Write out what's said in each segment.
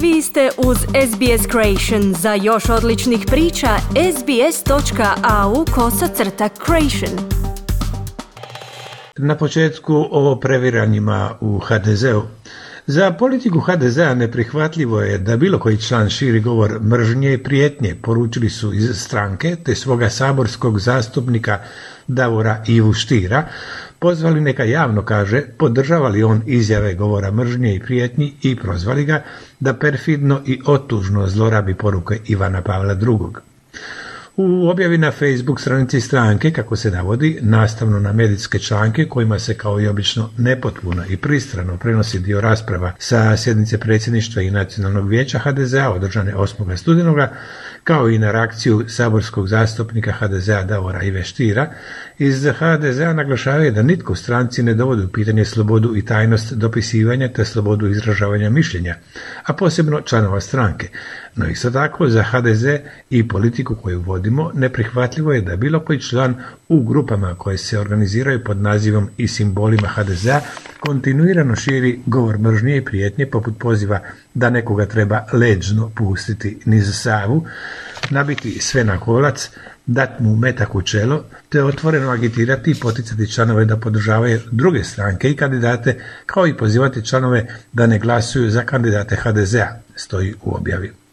Vi ste uz SBS Creation. Za još odličnih priča, sbs.au kosacrta creation. Na početku o previranjima u HDZ-u. Za politiku HDZ-a neprihvatljivo je da bilo koji član širi govor mržnje i prijetnje, poručili su iz stranke te svoga saborskog zastupnika Davora Ivu Štira, pozvali neka javno kaže podržava li on izjave govora mržnje i prijetnji i prozvali ga da perfidno i otužno zlorabi poruke Ivana Pavla II. U objavi na Facebook stranici stranke, kako se navodi, nastavno na medijske članke kojima se kao i obično nepotpuno i pristrano prenosi dio rasprava sa sjednice predsjedništva i nacionalnog vijeća HDZ-a održane 8. studenoga, kao i na reakciju saborskog zastupnika HDZ-a Davora Ive Štira, iz HDZ-a naglašavaju da nitko u stranci ne dovodi u pitanje slobodu i tajnost dopisivanja te slobodu izražavanja mišljenja, a posebno članova stranke. No isto tako za HDZ i politiku koju vodimo neprihvatljivo je da bilo koji član u grupama koje se organiziraju pod nazivom i simbolima HDZ-a kontinuirano širi govor mržnje i prijetnje poput poziva da nekoga treba leđno pustiti niz savu, nabiti sve na kolac, dati mu metak u čelo, te otvoreno agitirati i poticati članove da podržavaju druge stranke i kandidate, kao i pozivati članove da ne glasuju za kandidate HDZ-a, stoji u objavi.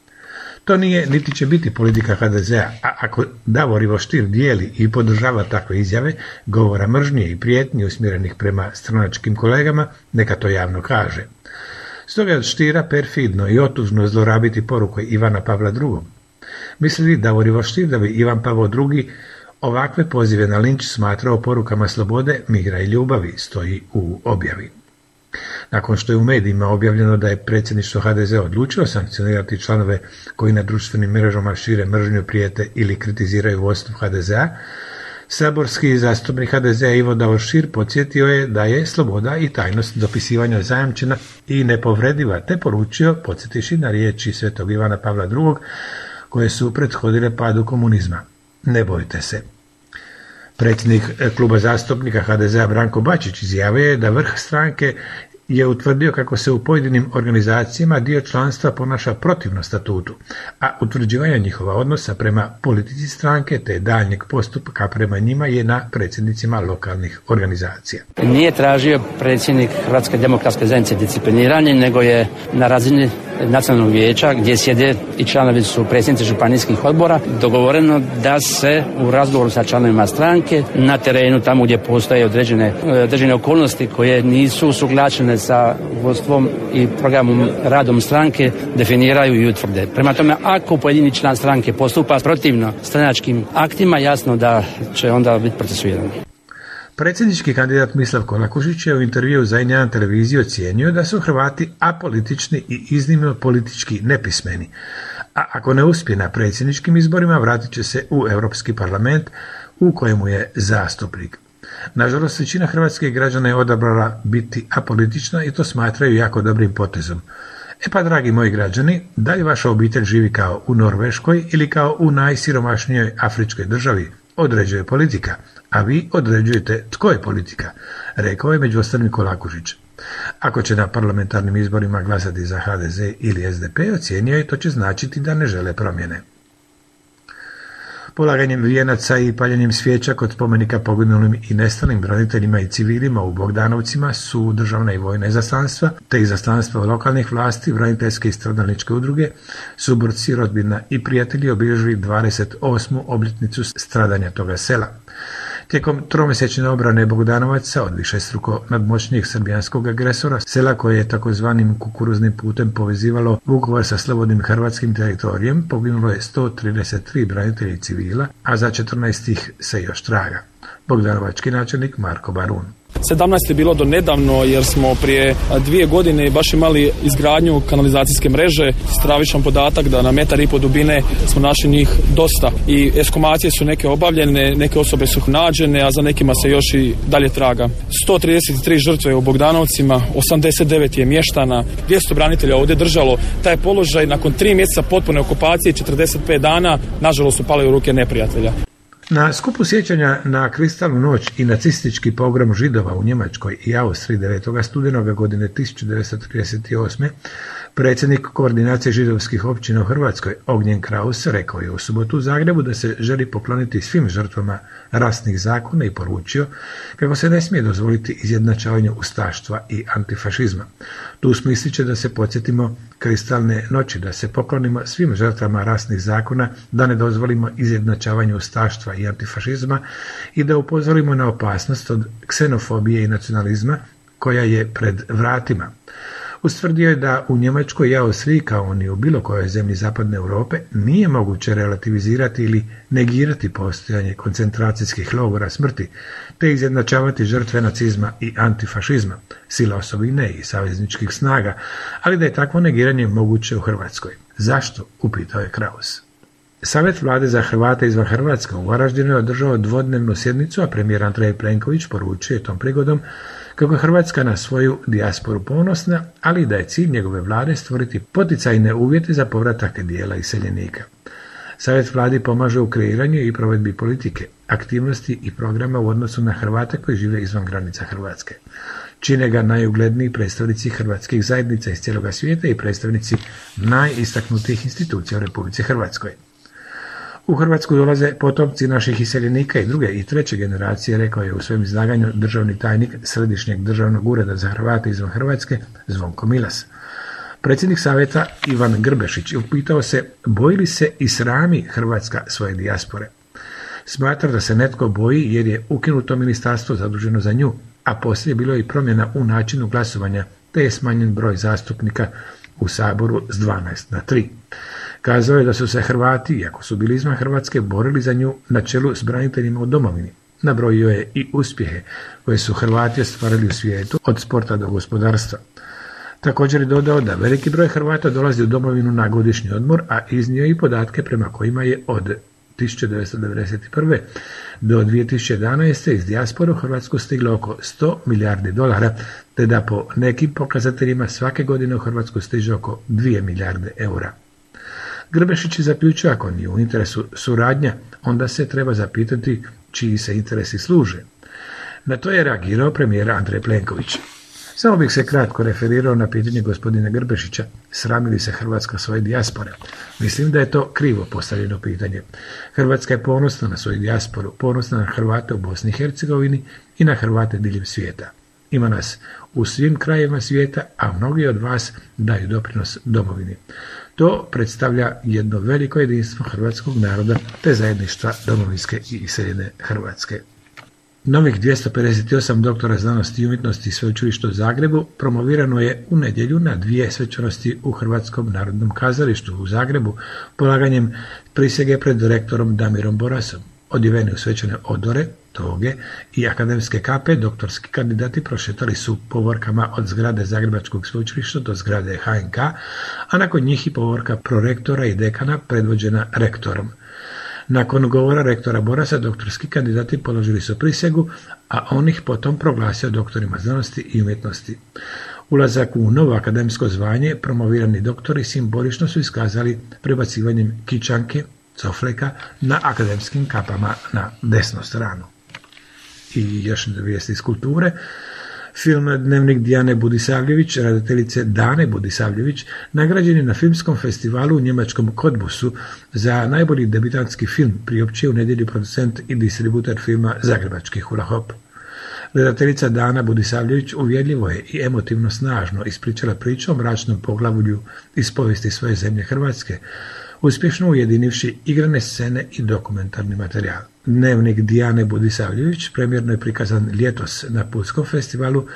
To nije niti će biti politika HDZ-a, a ako Davor Ivo Štir dijeli i podržava takve izjave, govora mržnje i prijetnje usmjerenih prema stranačkim kolegama, neka to javno kaže. Stoga od Štira perfidno i otužno zlorabiti poruku Ivana Pavla II. Misli li Davor Ivo Štir da bi Ivan Pavlo II ovakve pozive na linč smatrao porukama slobode, mira i ljubavi, stoji u objavi. Nakon što je u medijima objavljeno da je predsjedništvo HDZ odlučilo sankcionirati članove koji na društvenim mrežama šire mržnju, prijete ili kritiziraju vodstvo HDZ-a, saborski zastupnik HDZ-a Ivo Davor Šir podsjetio je da je sloboda i tajnost dopisivanja zajamčena i nepovrediva, te poručio, podsjetiši na riječi svetog Ivana Pavla II, koje su prethodile padu komunizma. Ne bojte se. Predsjednik kluba zastupnika HDZ-a Branko Bačić izjavio je da vrh stranke je utvrdio kako se u pojedinim organizacijama dio članstva ponaša protivno statutu, a utvrđivanje njihova odnosa prema politici stranke te daljnjeg postupka prema njima je na predsjednicima lokalnih organizacija. Nije tražio predsjednik Hrvatske demokratske zajednice discipliniranje, nego je na razini nacionalnog vijeća gdje sjede i članovi su predsjednici županijskih odbora dogovoreno da se u razgovoru sa članovima stranke na terenu tamo gdje postoje određene, određene okolnosti koje nisu usuglačene sa vodstvom i programom radom stranke definiraju i utvrde. Prema tome, ako pojedini član stranke postupa protivno stranačkim aktima, jasno da će onda biti procesuiran. Predsjednički kandidat Mislav Kolakušić je u intervju za Injan televiziju ocijenio da su Hrvati apolitični i iznimno politički nepismeni. A ako ne uspije na predsjedničkim izborima, vratit će se u Europski parlament u kojemu je zastupnik. Nažalost, većina hrvatskih građana je odabrala biti apolitična i to smatraju jako dobrim potezom. E pa, dragi moji građani, da li vaša obitelj živi kao u Norveškoj ili kao u najsiromašnijoj afričkoj državi, određuje politika, a vi određujete tko je politika, rekao je među ostalim Kolakužić. Ako će na parlamentarnim izborima glasati za HDZ ili SDP, ocijenio je to će značiti da ne žele promjene. Polaganjem vijenaca i paljenjem svijeća kod spomenika poginulim i nestalim braniteljima i civilima u Bogdanovcima su državna i vojna izaslanstva, te izaslanstva lokalnih vlasti, braniteljske i stradalničke udruge, suborci, rodbina i prijatelji obilježili 28. obljetnicu stradanja toga sela. Tijekom tromjesečne obrane Bogdanovaca od višestruko nadmoćnijeg srbijanskog agresora, sela koje je takozvanim kukuruznim putem povezivalo Vukovar sa slobodnim hrvatskim teritorijem, poginulo je 133 branitelji civila, a za 14 ih se još traga. Bogdanovački načelnik Marko Barun. 17 je bilo do nedavno jer smo prije dvije godine baš imali izgradnju kanalizacijske mreže. Stravičan podatak da na metar i po dubine smo našli njih dosta i eskomacije su neke obavljene, neke osobe su nađene, a za nekima se još i dalje traga. 133 žrtve u Bogdanovcima, 89 je mještana, 200 branitelja ovdje držalo. Taj položaj nakon tri mjeseca potpune okupacije, 45 dana, nažalost su pali u ruke neprijatelja. Na skupu sjećanja na kristalnu noć i nacistički pogrom židova u Njemačkoj i Austriji 9. studenoga godine 1938. Predsjednik koordinacije židovskih općina u Hrvatskoj, Ognjen Kraus, rekao je u subotu u Zagrebu da se želi pokloniti svim žrtvama rasnih zakona i poručio kako se ne smije dozvoliti izjednačavanje ustaštva i antifašizma. Tu smisliće da se podsjetimo kristalne noći, da se poklonimo svim žrtvama rasnih zakona, da ne dozvolimo izjednačavanje ustaštva i antifašizma i da upozorimo na opasnost od ksenofobije i nacionalizma koja je pred vratima. Ustvrdio je da u Njemačkoj i Austriji kao ni u bilo kojoj zemlji zapadne Europe nije moguće relativizirati ili negirati postojanje koncentracijskih logora smrti, te izjednačavati žrtve nacizma i antifašizma, sila osobine i savezničkih snaga, ali da je takvo negiranje moguće u Hrvatskoj. Zašto? upitao je Kraus. Savjet vlade za Hrvate izvan Hrvatske u Varaždinu je održao dvodnevnu sjednicu, a premijer Andrej Plenković poručio je tom prigodom kako je Hrvatska na svoju dijasporu ponosna, ali da je cilj njegove vlade stvoriti poticajne uvjete za povratak dijela iseljenika. Savjet vladi pomaže u kreiranju i provedbi politike, aktivnosti i programa u odnosu na Hrvate koji žive izvan granica Hrvatske. Čine ga najugledniji predstavnici hrvatskih zajednica iz cijeloga svijeta i predstavnici najistaknutijih institucija u Republici Hrvatskoj. U Hrvatsku dolaze potomci naših iseljenika i druge i treće generacije, rekao je u svojem izlaganju državni tajnik Središnjeg državnog ureda za Hrvate izvan Hrvatske, Zvonko Milas. Predsjednik savjeta Ivan Grbešić upitao se boji li se i srami Hrvatska svoje dijaspore. Smatra da se netko boji jer je ukinuto ministarstvo zaduženo za nju, a poslije bilo je i promjena u načinu glasovanja, te je smanjen broj zastupnika u Saboru s 12 na 3. Kazao je da su se Hrvati, iako su bili izvan Hrvatske, borili za nju na čelu s braniteljima u domovini. Nabrojio je i uspjehe koje su Hrvati ostvarili u svijetu, od sporta do gospodarstva. Također je dodao da veliki broj Hrvata dolazi u domovinu na godišnji odmor, a iznio i podatke prema kojima je od 1991. do 2011. iz dijaspora u Hrvatsku stiglo oko 100 milijardi dolara, te da po nekim pokazateljima svake godine u Hrvatsku stiže oko 2 milijarde eura. Grbešić je zaključio ako nije u interesu suradnja, onda se treba zapitati čiji se interesi služe. Na to je reagirao premijer Andrej Plenković. Samo bih se kratko referirao na pitanje gospodina Grbešića, sramili se Hrvatska svoje dijaspore. Mislim da je to krivo postavljeno pitanje. Hrvatska je ponosna na svoju dijasporu, ponosna na Hrvate u Bosni i Hercegovini i na Hrvate diljem svijeta. Ima nas u svim krajevima svijeta, a mnogi od vas daju doprinos domovini. To predstavlja jedno veliko jedinstvo hrvatskog naroda te zajedništva domovinske i iseljene Hrvatske. Novih 258 doktora znanosti i umjetnosti sveučilišta u Zagrebu promovirano je u nedjelju na dvije svečanosti u Hrvatskom narodnom kazalištu u Zagrebu polaganjem prisege pred rektorom Damirom Borasom. Odjeveni u svečane odore, toge i akademske kape, doktorski kandidati prošetali su povorkama od zgrade Zagrebačkog sveučilišta do zgrade HNK, a nakon njih i povorka prorektora i dekana predvođena rektorom. Nakon govora rektora Borasa, doktorski kandidati položili su prisegu, a on ih potom proglasio doktorima znanosti i umjetnosti. Ulazak u novo akademsko zvanje promovirani doktori simbolično su iskazali prebacivanjem kičanke, cofleka na akademskim kapama na desnu stranu. I još vijesti iz kulture. Film Dnevnik Dijane Budisavljević, redateljice Dane Budisavljević, nagrađen je na filmskom festivalu u njemačkom Kodbusu za najbolji debitanski film, priopćio u nedjelju producent i distributer filma Zagrebački Hula Hop. Redateljica Dana Budisavljević uvjedljivo je i emotivno snažno ispričala priču o mračnom poglavlju iz povijesti svoje zemlje Hrvatske, uspješno ujedinivši igrane scene i dokumentarni materijal. Dnevnik Dijane Budisavljević premjerno je prikazan ljetos na Pulskom festivalu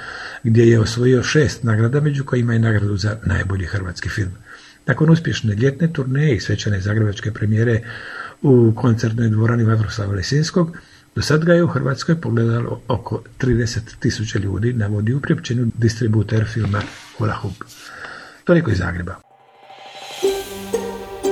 gdje je osvojio šest nagrada među kojima je nagradu za najbolji hrvatski film. Nakon uspješne ljetne turneje i svečane zagrebačke premijere u koncertnoj dvorani Vatroslava Lesinskog, do sad ga je u Hrvatskoj pogledalo oko 30 tisuća ljudi, navodi u priopćenju distributer filma Hula Hoop. Toliko iz Zagreba.